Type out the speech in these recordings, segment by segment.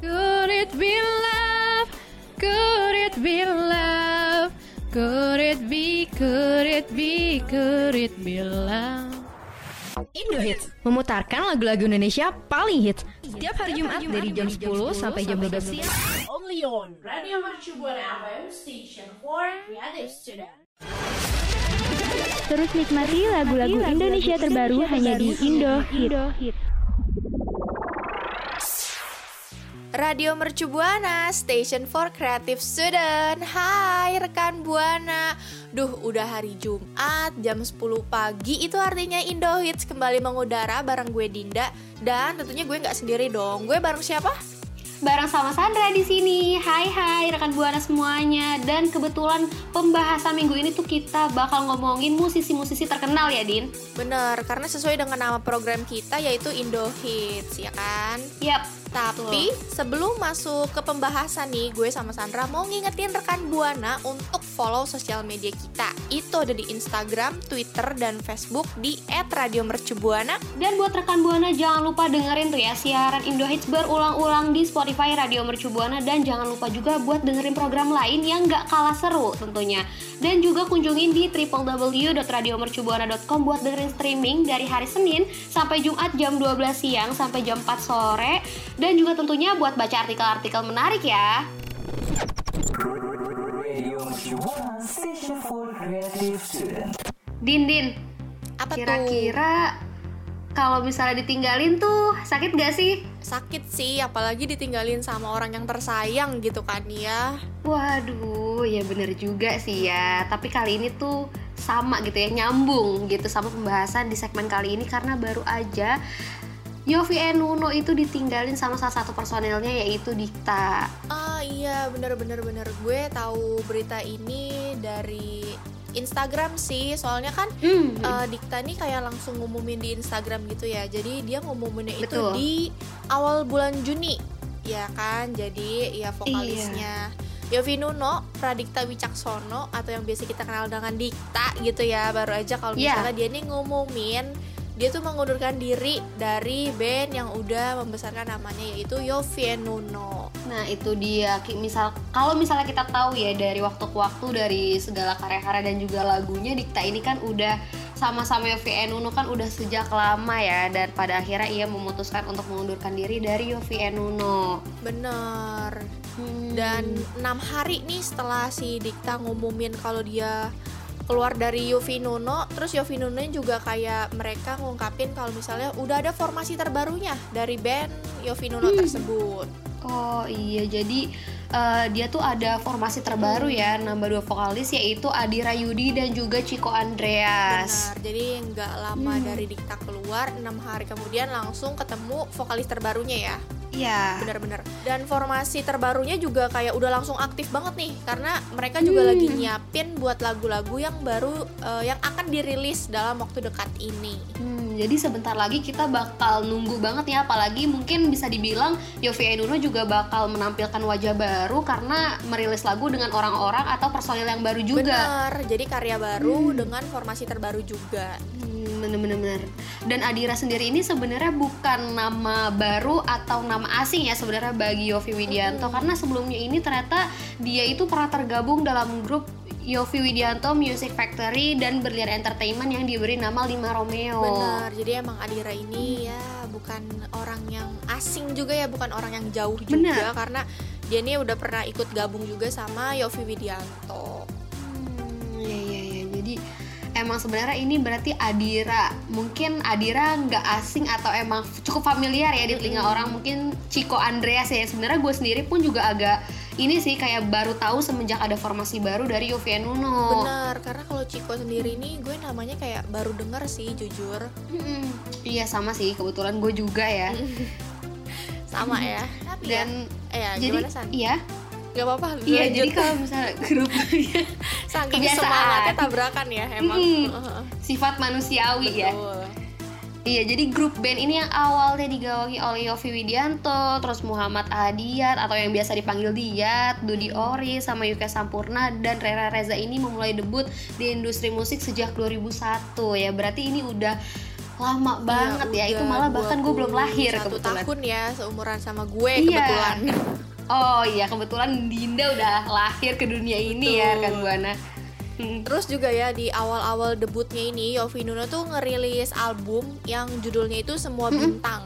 Could it be love? Could it be love? Could it be, could it be, could it be love? Indo Hits memutarkan lagu-lagu Indonesia paling hits setiap hari Jumat dari jam 10 sampai jam 12 siang. only on Radio Mercu Buana FM Station for Creative Student. Terus nikmati lagu-lagu Indonesia terbaru hanya di Indo Hit. Radio Mercu Buana, Station for Creative Student Hai rekan Buana Duh udah hari Jumat jam 10 pagi Itu artinya Indo Hits kembali mengudara bareng gue Dinda Dan tentunya gue nggak sendiri dong Gue bareng siapa? Bareng sama Sandra di sini. Hai hai rekan Buana semuanya. Dan kebetulan pembahasan minggu ini tuh kita bakal ngomongin musisi-musisi terkenal ya, Din. Bener, karena sesuai dengan nama program kita yaitu Indo Hits ya kan? Yap. Tapi sebelum masuk ke pembahasan nih, gue sama Sandra mau ngingetin rekan Buana untuk follow sosial media kita. Itu ada di Instagram, Twitter, dan Facebook di @radiomercubuana. Dan buat rekan Buana jangan lupa dengerin tuh ya siaran Indo Hits berulang-ulang di Spotify Radio Mercu Buana dan jangan lupa juga buat dengerin program lain yang gak kalah seru tentunya. Dan juga kunjungin di www.radiomercubuana.com buat dengerin streaming dari hari Senin sampai Jumat jam 12 siang sampai jam 4 sore dan juga tentunya buat baca artikel-artikel menarik ya. Din Din, Apa kira-kira kalau misalnya ditinggalin tuh sakit gak sih? Sakit sih, apalagi ditinggalin sama orang yang tersayang gitu kan ya. Waduh, ya bener juga sih ya. Tapi kali ini tuh sama gitu ya, nyambung gitu sama pembahasan di segmen kali ini karena baru aja Yofi Enuno itu ditinggalin sama salah satu personelnya yaitu Dikta. Ah iya, bener-bener bener. Gue tahu berita ini dari Instagram sih, soalnya kan Hmm, eh, Dikta nih kayak langsung ngumumin di Instagram gitu ya. Jadi dia ngumuminnya itu di awal bulan Juni, ya kan? Jadi ya vokalisnya Yofi Nuno, Pradikta Wicaksono atau yang biasa kita kenal dengan Dikta gitu ya. Baru aja kalau Iya. misalnya dia nih ngumumin dia tuh mengundurkan diri dari band yang udah membesarkan namanya yaitu Yofi Nuno. Nah itu dia misal kalau misalnya kita tahu ya dari waktu ke waktu dari segala karya-karya dan juga lagunya Dikta ini kan udah sama-sama Yofi Enuno kan udah sejak lama ya dan pada akhirnya ia memutuskan untuk mengundurkan diri dari Yofi Enuno. Bener. Hmm. Dan enam hari nih setelah si Dikta ngumumin kalau dia keluar dari Yofi Nuno, terus Yofi Nuno juga kayak mereka ngungkapin kalau misalnya udah ada formasi terbarunya dari band Yofi Nuno Hmm. tersebut. Oh iya, jadi eh, dia tuh ada formasi terbaru ya, nambah dua vokalis yaitu Adira Yudi dan juga Chico Andreas. Benar. Jadi nggak lama Hmm. dari Dikta keluar, enam hari kemudian langsung ketemu vokalis terbarunya ya. Iya. Bener-bener. Dan formasi terbarunya juga kayak udah langsung aktif banget nih, karena mereka juga lagi nyiapin buat lagu-lagu yang baru eh, yang akan dirilis dalam waktu dekat ini. Hmm, jadi sebentar lagi kita bakal nunggu banget ya, apalagi mungkin bisa dibilang Yofi Enuno juga bakal menampilkan wajah baru karena merilis lagu dengan orang-orang atau personil yang baru juga. Bener. Jadi karya baru dengan formasi terbaru juga. Hmm, bener-bener. Dan Adira sendiri ini sebenarnya bukan nama baru atau nama asing ya sebenarnya bagi Yofi Widianto karena sebelumnya ini ternyata dia itu pernah tergabung dalam grup Yofi Widianto Music Factory dan Berlian Entertainment yang diberi nama Lima Romeo. Bener. Jadi emang Adira ini ya bukan orang yang asing juga ya, bukan orang yang jauh Bener. juga karena dia ini udah pernah ikut gabung juga sama Yofi Widianto. Hmm, ya ya ya. Jadi emang sebenarnya ini berarti Adira. Mungkin Adira nggak asing atau emang cukup familiar ya di telinga orang. Mungkin Chico Andreas ya. Sebenarnya gue sendiri pun juga agak ini sih kayak baru tahu semenjak ada formasi baru dari Yofi Nuno. Bener, karena kalau Chico sendiri nih gue namanya kayak baru denger sih jujur. Iya sama sih kebetulan gue juga ya. Sama ya. Tapi ya, Dan Eh ya, jadi gimana San? iya Gak apa-apa. iya lanjut. jadi kalau misalnya grup saking semangatnya tabrakan ya emang. Heeh. sifat manusiawi ya Betul. Iya, jadi grup band ini yang awalnya digawangi oleh Yofi Widianto, terus Muhammad Adiat atau yang biasa dipanggil Diat, Dudi Ori, sama Yuka Sampurna dan Rera Reza ini memulai debut di industri musik sejak 2001 ya. Berarti ini udah lama banget ya. Itu udah malah bahkan gue belum lahir 21 kebetulan. tahun ya seumuran sama gue Iya. kebetulan. Oh iya, kebetulan Dinda udah lahir ke dunia ini ya kan Buana. Hmm. Terus juga ya di awal-awal debutnya ini Yofi Nuno tuh ngerilis album yang judulnya itu Semua Bintang.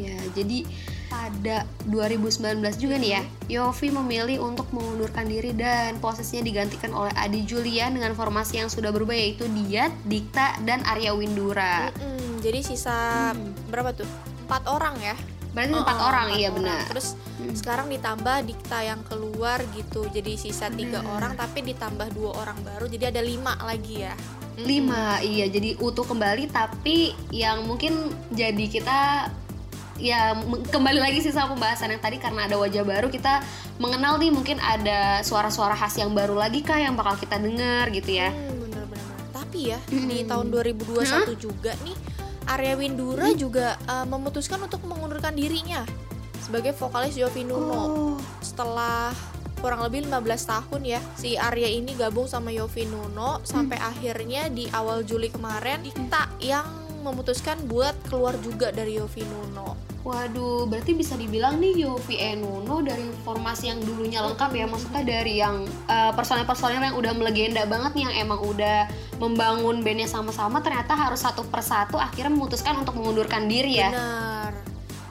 Iya, jadi pada 2019 juga nih ya, Yofi memilih untuk mengundurkan diri dan posisinya digantikan oleh Adi Julian dengan formasi yang sudah berubah yaitu Diat, Dikta, dan Arya Windura. Mm-mm, jadi sisa berapa tuh? Empat orang ya? Berarti empat Oh, orang, empat iya orang. benar. Terus sekarang ditambah Dikta yang keluar gitu, jadi sisa tiga orang tapi ditambah dua orang baru, jadi ada lima lagi ya. Mm-mm. Lima, iya jadi utuh kembali tapi yang mungkin jadi kita ya kembali lagi sih sama pembahasan yang tadi karena ada wajah baru kita mengenal nih mungkin ada suara-suara khas yang baru lagi kah yang bakal kita dengar gitu ya. Hmm, bener-bener. Tapi ya di tahun 2021 juga nih Arya Windura juga uh, memutuskan untuk mengundurkan dirinya sebagai vokalis Yofi Nuno Oh. setelah kurang lebih 15 tahun ya si Arya ini gabung sama Yofi Nuno sampai akhirnya di awal Juli kemarin Dikta yang memutuskan buat keluar juga dari Yofi Nuno Waduh, berarti bisa dibilang nih Yofi Enuno dari formasi yang dulunya lengkap ya, maksudnya dari yang eh, personel-personel yang udah melegenda banget nih, yang emang udah membangun bandnya sama-sama, ternyata harus satu persatu akhirnya memutuskan untuk mengundurkan diri ya. benar.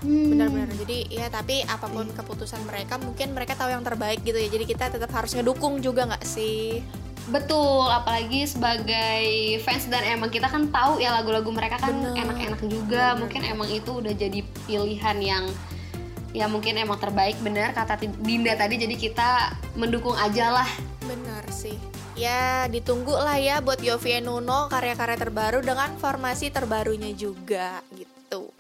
Hmm. benar-benar jadi ya tapi apa pun keputusan mereka mungkin mereka tahu yang terbaik gitu ya. Jadi kita tetap harus ngedukung juga nggak sih Betul, apalagi sebagai fans dan emang kita kan tahu ya lagu-lagu mereka kan Bener. enak-enak juga, mungkin emang itu udah jadi pilihan yang ya mungkin emang terbaik benar kata Dinda tadi jadi kita mendukung aja lah Benar sih. Ya, ditunggu lah ya buat Yofi Nuno karya-karya terbaru dengan formasi terbarunya juga gitu.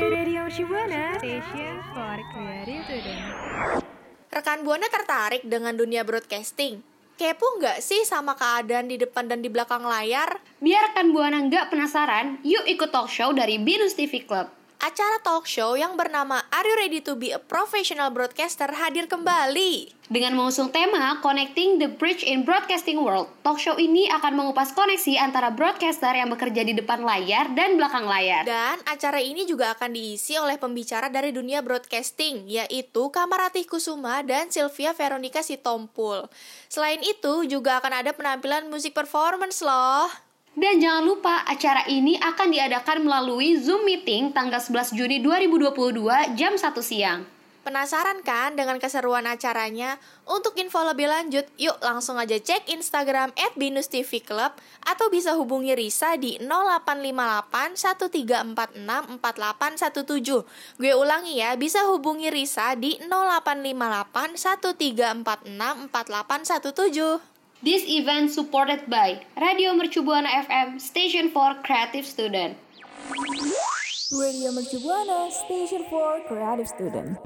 Radio Shibuana Station for Creative Student. Rekan Buana tertarik dengan dunia broadcasting? Kepo nggak sih sama keadaan di depan dan di belakang layar? Biar rekan Buana nggak penasaran, yuk ikut talk show dari Binus TV Club. Acara talk show yang bernama Are You Ready to Be a Professional Broadcaster hadir kembali. Dengan mengusung tema Connecting the Bridge in Broadcasting World, talk show ini akan mengupas koneksi antara broadcaster yang bekerja di depan layar dan belakang layar. Dan acara ini juga akan diisi oleh pembicara dari dunia broadcasting, yaitu Kamaratih Kusuma dan Sylvia Veronica Sitompul. Selain itu, juga akan ada penampilan musik performance loh. Dan jangan lupa, acara ini akan diadakan melalui Zoom Meeting tanggal 11 Juni 2022 jam 1 siang. Penasaran kan dengan keseruan acaranya? Untuk info lebih lanjut, yuk langsung aja cek Instagram at atau bisa hubungi Risa di 0858 1346 4817. Gue ulangi ya, bisa hubungi Risa di 0858 1346 4817. This event supported by Radio Mercu Buana FM, Station for Creative Student. Radio Mercu Buana, Station for Creative Student.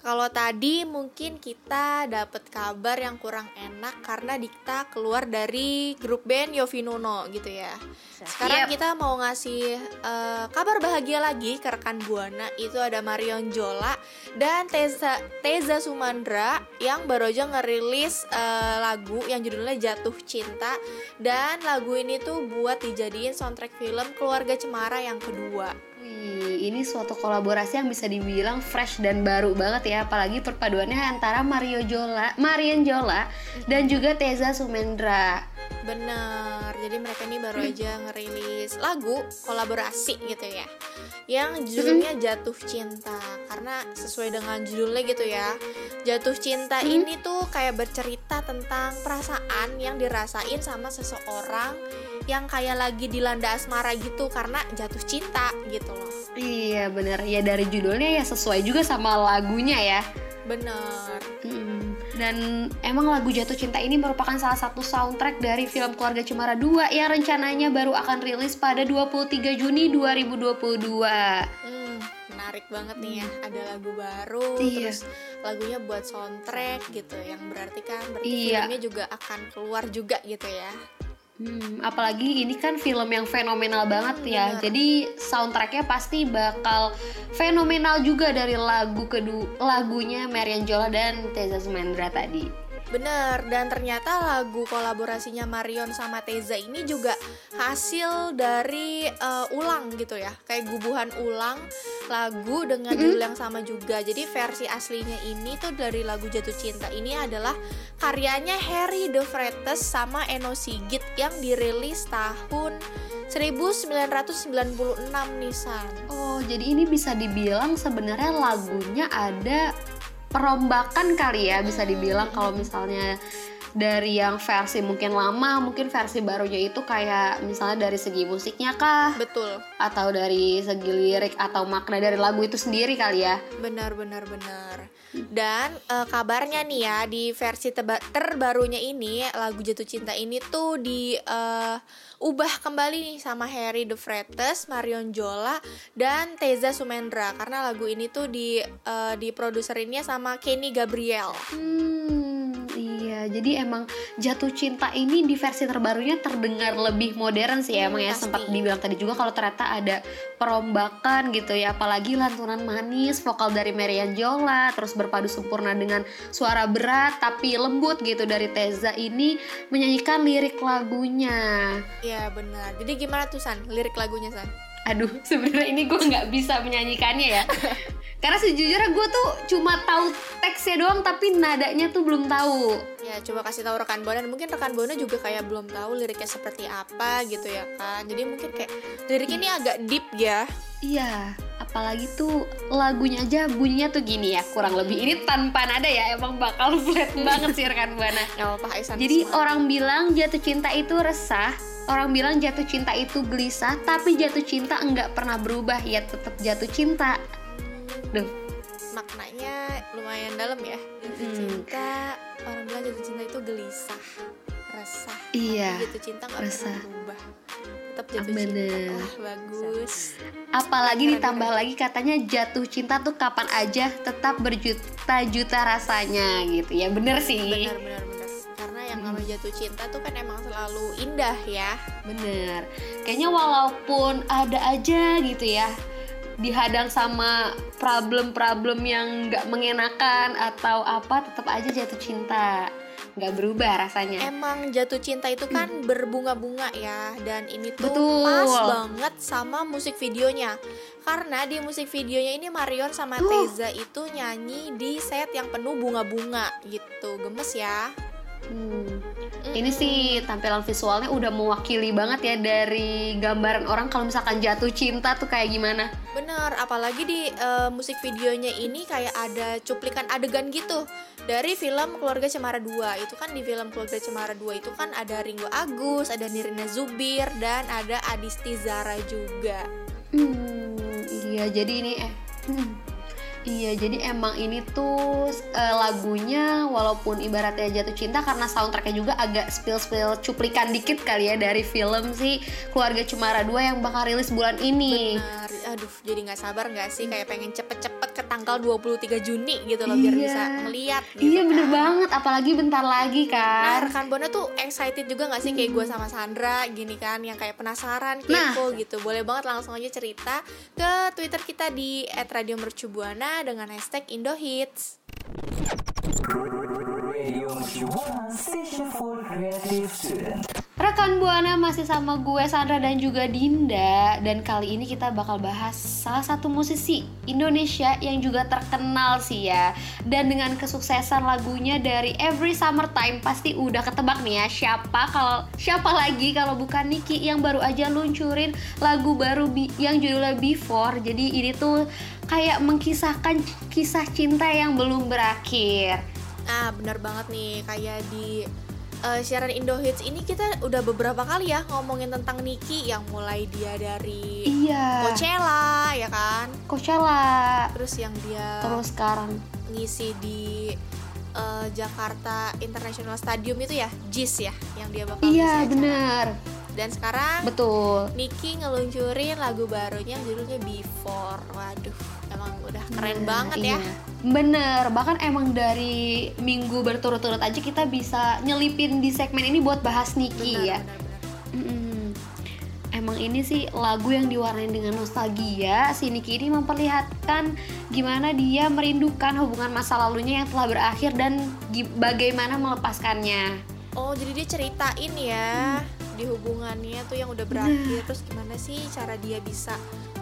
Kalau tadi mungkin kita dapat kabar yang kurang enak karena Dikta keluar dari grup band Yofi Nuno gitu ya. Sekarang Yep. kita mau ngasih eh, kabar bahagia lagi ke rekan Buana itu ada Marion Jola dan Teza Teza Sumandra yang baru aja ngerilis eh, lagu yang judulnya Jatuh Cinta dan lagu ini tuh buat dijadiin soundtrack film Keluarga Cemara yang kedua. Wih, ini suatu kolaborasi yang bisa dibilang fresh dan baru banget ya, apalagi perpaduannya antara Mario Jola, Marian Jola dan juga Teza Sumendra. Bener, jadi mereka ini baru aja ngerilis lagu kolaborasi gitu ya Yang judulnya Jatuh Cinta Karena sesuai dengan judulnya gitu ya Jatuh Cinta ini tuh kayak bercerita tentang perasaan yang dirasain sama seseorang Yang kayak lagi dilanda asmara gitu karena jatuh cinta gitu loh Iya bener, ya dari judulnya ya sesuai juga sama lagunya ya. Bener Mm. Dan emang lagu Jatuh Cinta ini merupakan salah satu soundtrack dari film Keluarga Cemara 2 yang rencananya baru akan rilis pada 23 Juni 2022. Hmm, menarik banget nih ya ada lagu baru Iya. terus lagunya buat soundtrack gitu yang berarti kan berarti Iya. filmnya juga akan keluar juga gitu ya Hmm, apalagi ini kan film yang fenomenal banget ya. bener. Jadi soundtracknya pasti bakal fenomenal juga dari lagu kedua lagunya Marian Jola dan Teza Sumendra tadi. Bener, dan ternyata lagu kolaborasinya Marion sama Teza ini juga hasil dari eh, ulang gitu ya. Kayak gubuhan ulang lagu dengan judul yang sama juga. Jadi versi aslinya ini tuh dari lagu Jatuh Cinta ini adalah karyanya Harry De Vretes sama Eno Sigit Yang dirilis tahun 1996 nih San Oh, jadi ini bisa dibilang sebenarnya lagunya ada perombakan kali ya bisa dibilang kalau misalnya dari yang versi mungkin lama, mungkin versi barunya itu kayak misalnya dari segi musiknya kah? Betul, atau dari segi lirik atau makna dari lagu itu sendiri kali ya. benar benar benar. Dan eh, kabarnya nih ya di versi terbarunya ini lagu jatuh cinta ini tuh di eh, ubah kembali nih sama Harry De Vretes, Marion Jola dan Teza Sumendra. Karena lagu ini tuh di eh, diproduserinnya sama Kenny Gabriel. Hmm, iya. Jadi emang jatuh cinta ini di versi terbarunya terdengar lebih modern sih ya, emang ya pasti. sempat dibilang tadi juga kalau ternyata ada perombakan gitu ya, apalagi lantunan manis vokal dari Marian Jola, terus berpadu sempurna dengan suara berat tapi lembut gitu dari Teza ini menyanyikan lirik lagunya. ya benar jadi gimana tuh San lirik lagunya San Aduh, sebenarnya ini gue nggak bisa menyanyikannya ya. Karena sejujurnya gue tuh cuma tahu teksnya doang, tapi nadanya tuh belum tahu. ya coba kasih tahu rekan Bona mungkin rekan Bona juga kayak belum tahu liriknya seperti apa gitu ya kan jadi mungkin kayak liriknya ini agak deep ya Iya, apalagi tuh lagunya aja bunyinya tuh gini ya, kurang lebih. Ini tanpa nada ya, emang bakal flat banget sih rekan Buana. Aisan Jadi semangat. orang bilang jatuh cinta itu resah, orang bilang jatuh cinta itu gelisah, tapi jatuh cinta enggak pernah berubah, ya tetap jatuh cinta. Duh, maknanya lumayan dalam ya jatuh Mm. cinta orang bilang jatuh cinta itu gelisah resah Iya, Tapi jatuh cinta nggak resah. pernah berubah tetap jatuh Bener. cinta wah bagus apalagi Keren, ditambah lagi katanya jatuh cinta tuh kapan aja tetap berjuta-juta rasanya gitu ya, bener sih. benar benar benar karena yang namanya jatuh cinta tuh kan emang selalu indah ya. Bener. Kayaknya walaupun ada aja gitu ya dihadang sama problem-problem yang nggak mengenakan atau apa tetap aja jatuh cinta. Nggak berubah rasanya. Emang jatuh cinta itu kan berbunga-bunga ya dan ini tuh Betul. pas banget sama musik videonya. Karena di musik videonya ini Marion sama Teza itu nyanyi di set yang penuh bunga-bunga gitu. Gemes ya Hmm. ini sih tampilan visualnya udah mewakili banget ya dari gambaran orang kalau misalkan jatuh cinta tuh kayak gimana Bener, apalagi di eh, musik videonya ini kayak ada cuplikan adegan gitu dari film Keluarga Cemara 2 Itu kan di film Keluarga Cemara 2 itu kan ada Ringo Agus, ada Nirina Zubir, dan ada Adisti Zara juga Hmm, iya jadi ini eh hmm. Iya, jadi emang ini tuh eh, lagunya walaupun ibaratnya jatuh cinta karena soundtracknya juga agak spill-spill cuplikan dikit kali ya dari film sih Keluarga Cemara 2 yang bakal rilis bulan ini. Bener, aduh jadi nggak sabar nggak sih kayak pengen cepet-cepet ke tanggal 23 Juni gitu loh biar Iya. bisa ngeliat gitu Iya bener kan. banget, apalagi bentar lagi Nah kan. rekan Bona tuh excited juga gak sih kayak gue sama Sandra gini kan yang kayak penasaran Nah. kepo gitu boleh banget langsung aja cerita ke Twitter kita di @radiomercubuana dengan hashtag Indohits. Rekan Buana masih sama gue Sandra dan juga Dinda. Dan kali ini kita bakal bahas salah satu musisi Indonesia yang juga terkenal sih ya. Dan dengan kesuksesan lagunya dari Every Summertime pasti udah ketebak nih ya. Siapa kalau siapa lagi kalau bukan Niki yang baru aja luncurin lagu baru yang judulnya Before. Jadi ini tuh kayak mengkisahkan kisah cinta yang belum berakhir. Nah bener banget nih kayak di eh, siaran Indohits ini kita udah beberapa kali ya ngomongin tentang Niki yang mulai dia dari iya. Coachella ya kan? Coachella. Terus yang dia terus sekarang. ngisi di eh, Jakarta International Stadium itu ya JIS ya yang dia bakal iya bener dan sekarang betul. Niki ngeluncurin lagu barunya yang judulnya Before. Waduh emang udah keren banget ya. Iya. Bener, bahkan emang dari minggu berturut-turut aja kita bisa nyelipin di segmen ini buat bahas Niki Benar, ya. benar. Mm-mm. Emang ini sih lagu yang diwarnai dengan nostalgia. Si Niki ini memperlihatkan gimana dia merindukan hubungan masa lalunya yang telah berakhir dan bagaimana melepaskannya. Oh, jadi dia ceritain ya di hubungannya tuh yang udah berakhir terus gimana sih cara dia bisa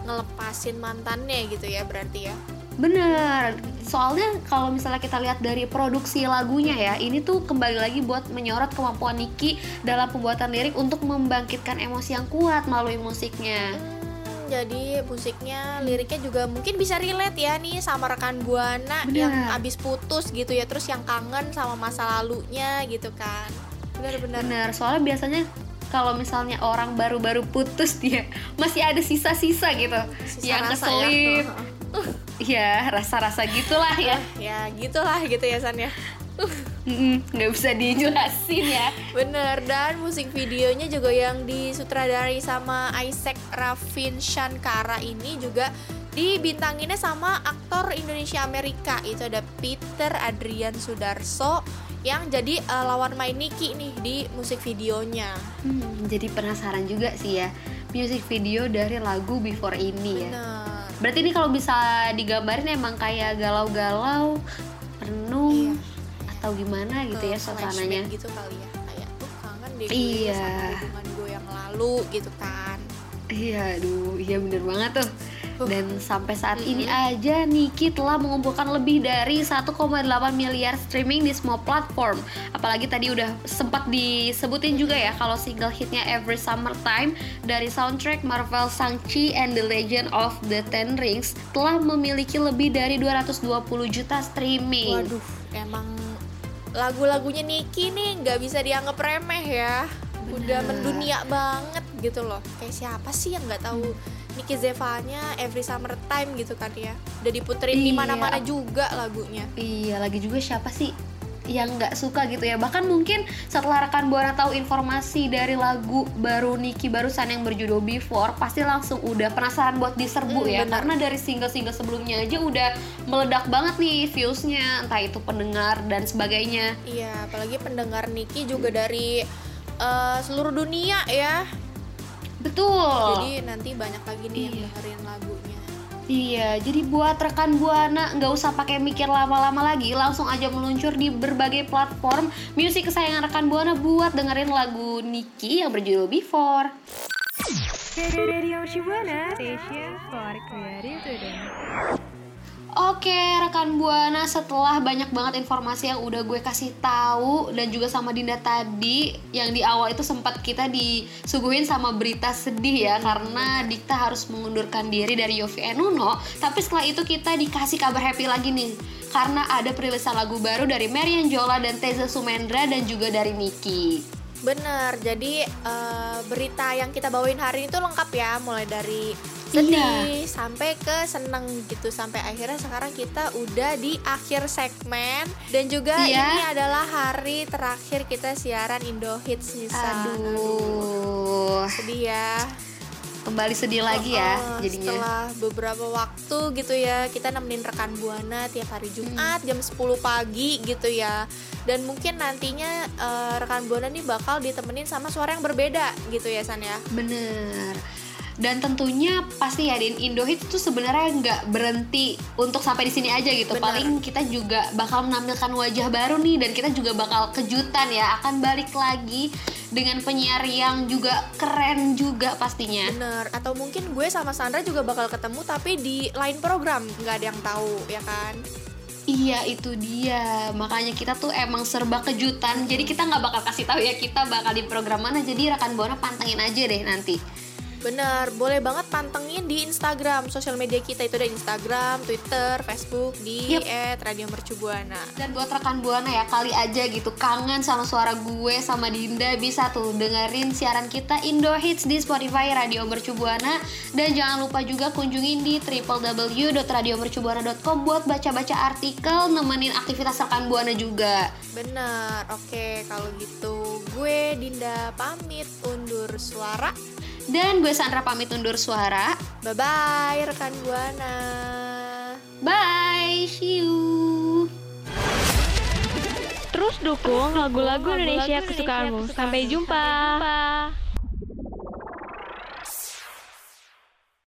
ngelepasin mantannya gitu ya berarti ya. Bener, soalnya kalau misalnya kita lihat dari produksi lagunya ya, ini tuh kembali lagi buat menyorot kemampuan Niki dalam pembuatan lirik untuk membangkitkan emosi yang kuat melalui musiknya. Hmm, jadi musiknya, liriknya juga mungkin bisa relate ya nih sama rekan Buana Bener. yang abis putus gitu ya, terus yang kangen sama masa lalunya gitu kan. Bener-bener. Bener, soalnya biasanya kalau misalnya orang baru-baru putus dia masih ada sisa-sisa gitu Sisa yang keselip. ya. Ya, rasa-rasa gitulah ya. ya gitulah gitu ya San ya. Mm-mm, nggak bisa dijelasin ya. Bener dan musik videonya juga yang disutradari sama Isaac Ravin Shankara ini juga dibintanginnya sama aktor Indonesia Amerika itu ada Peter Adrian Sudarso yang jadi eh, lawan main Niki nih di musik videonya. Hmm, jadi penasaran juga sih ya music video dari lagu Before ini ya. Bener. Berarti ini kalau bisa digambarin emang kayak galau-galau, renung atau gimana gitu ya suasananya. gitu kali ya kayak tuh kangen deh Iya. sama hubungan gue yang lalu gitu kan. Iya, aduh, iya bener banget tuh. Dan sampai saat ini aja Niki telah mengumpulkan lebih dari 1,8 miliar streaming di semua platform. Apalagi tadi udah sempat disebutin juga ya kalau single hitnya Every Summertime dari soundtrack Marvel Shang-Chi and the Legend of the Ten Rings telah memiliki lebih dari 220 juta streaming. Waduh, emang lagu-lagunya Niki nih nggak bisa dianggap remeh ya. Udah mendunia banget gitu loh. Kayak siapa sih yang nggak tahu Niki Zevanya Every Summertime gitu kan ya. Udah diputerin di Iya. mana-mana juga lagunya. Iya, lagi juga siapa sih yang nggak suka gitu ya bahkan mungkin setelah rekan buana tahu informasi dari lagu baru Niki barusan yang berjudul Before pasti langsung udah penasaran buat diserbu Hmm, ya benar. karena dari single-single sebelumnya aja udah meledak banget nih viewsnya entah itu pendengar dan sebagainya Iya, apalagi pendengar Niki juga dari eh, seluruh dunia ya. Betul Jadi nanti banyak lagi nih yang Iya. dengerin lagunya. Iya, jadi buat rekan buana nggak usah pakai mikir lama-lama lagi, langsung aja meluncur di berbagai platform musik kesayangan rekan buana buat dengerin lagu Niki yang berjudul Before. Radio Shibuana Station for Creative. Oke, rekan Buana, setelah banyak banget informasi yang udah gue kasih tahu dan juga sama Dinda tadi, yang di awal itu sempat kita disuguhin sama berita sedih ya karena Dikta harus mengundurkan diri dari Yofi Enuno. Tapi setelah itu kita dikasih kabar happy lagi nih karena ada perilisan lagu baru dari Marian Jola dan Teza Sumendra dan juga dari Niki. Bener, jadi eh, berita yang kita bawain hari ini tuh lengkap ya, mulai dari sedih sampai ke seneng gitu sampai akhirnya sekarang kita udah di akhir segmen dan juga Iya. ini adalah hari terakhir kita siaran Indo Hits Nisa. Aduh, sedih ya. kembali sedih lagi ya Oh, jadinya. Setelah beberapa waktu gitu ya, kita nemenin rekan Buana tiap hari Jumat jam 10 pagi gitu ya. Dan mungkin nantinya eh, rekan Buana nih bakal ditemenin sama suara yang berbeda gitu ya San ya. Bener. Dan tentunya pasti ya Din Indo Hits itu sebenarnya nggak berhenti untuk sampai di sini aja gitu. Bener. Paling kita juga bakal menampilkan wajah baru nih dan kita juga bakal kejutan ya akan balik lagi dengan penyiar yang juga keren juga pastinya. Bener. Atau mungkin gue sama Sandra juga bakal ketemu tapi di lain program nggak ada yang tahu ya kan. Iya itu dia makanya kita tuh emang serba kejutan jadi kita nggak bakal kasih tahu ya kita bakal di program mana jadi rekan buana pantengin aja deh nanti. Bener, boleh banget pantengin di Instagram, sosial media kita itu ada Instagram, Twitter, Facebook di @radiomercubuana. Dan buat rekan Buana ya kali aja gitu kangen sama suara gue sama Dinda bisa tuh dengerin siaran kita Indo Hits di Spotify Radio Mercu Buana dan jangan lupa juga kunjungin di www.radiomercubuana.com buat baca-baca artikel nemenin aktivitas rekan Buana juga. Bener, oke kalau gitu gue Dinda pamit undur suara. Dan gue Sandra pamit undur suara. Bye-bye rekan Buana. Bye, see you. Terus dukung lagu-lagu Indonesia kesukaanmu. Sampai jumpa. Sampai jumpa.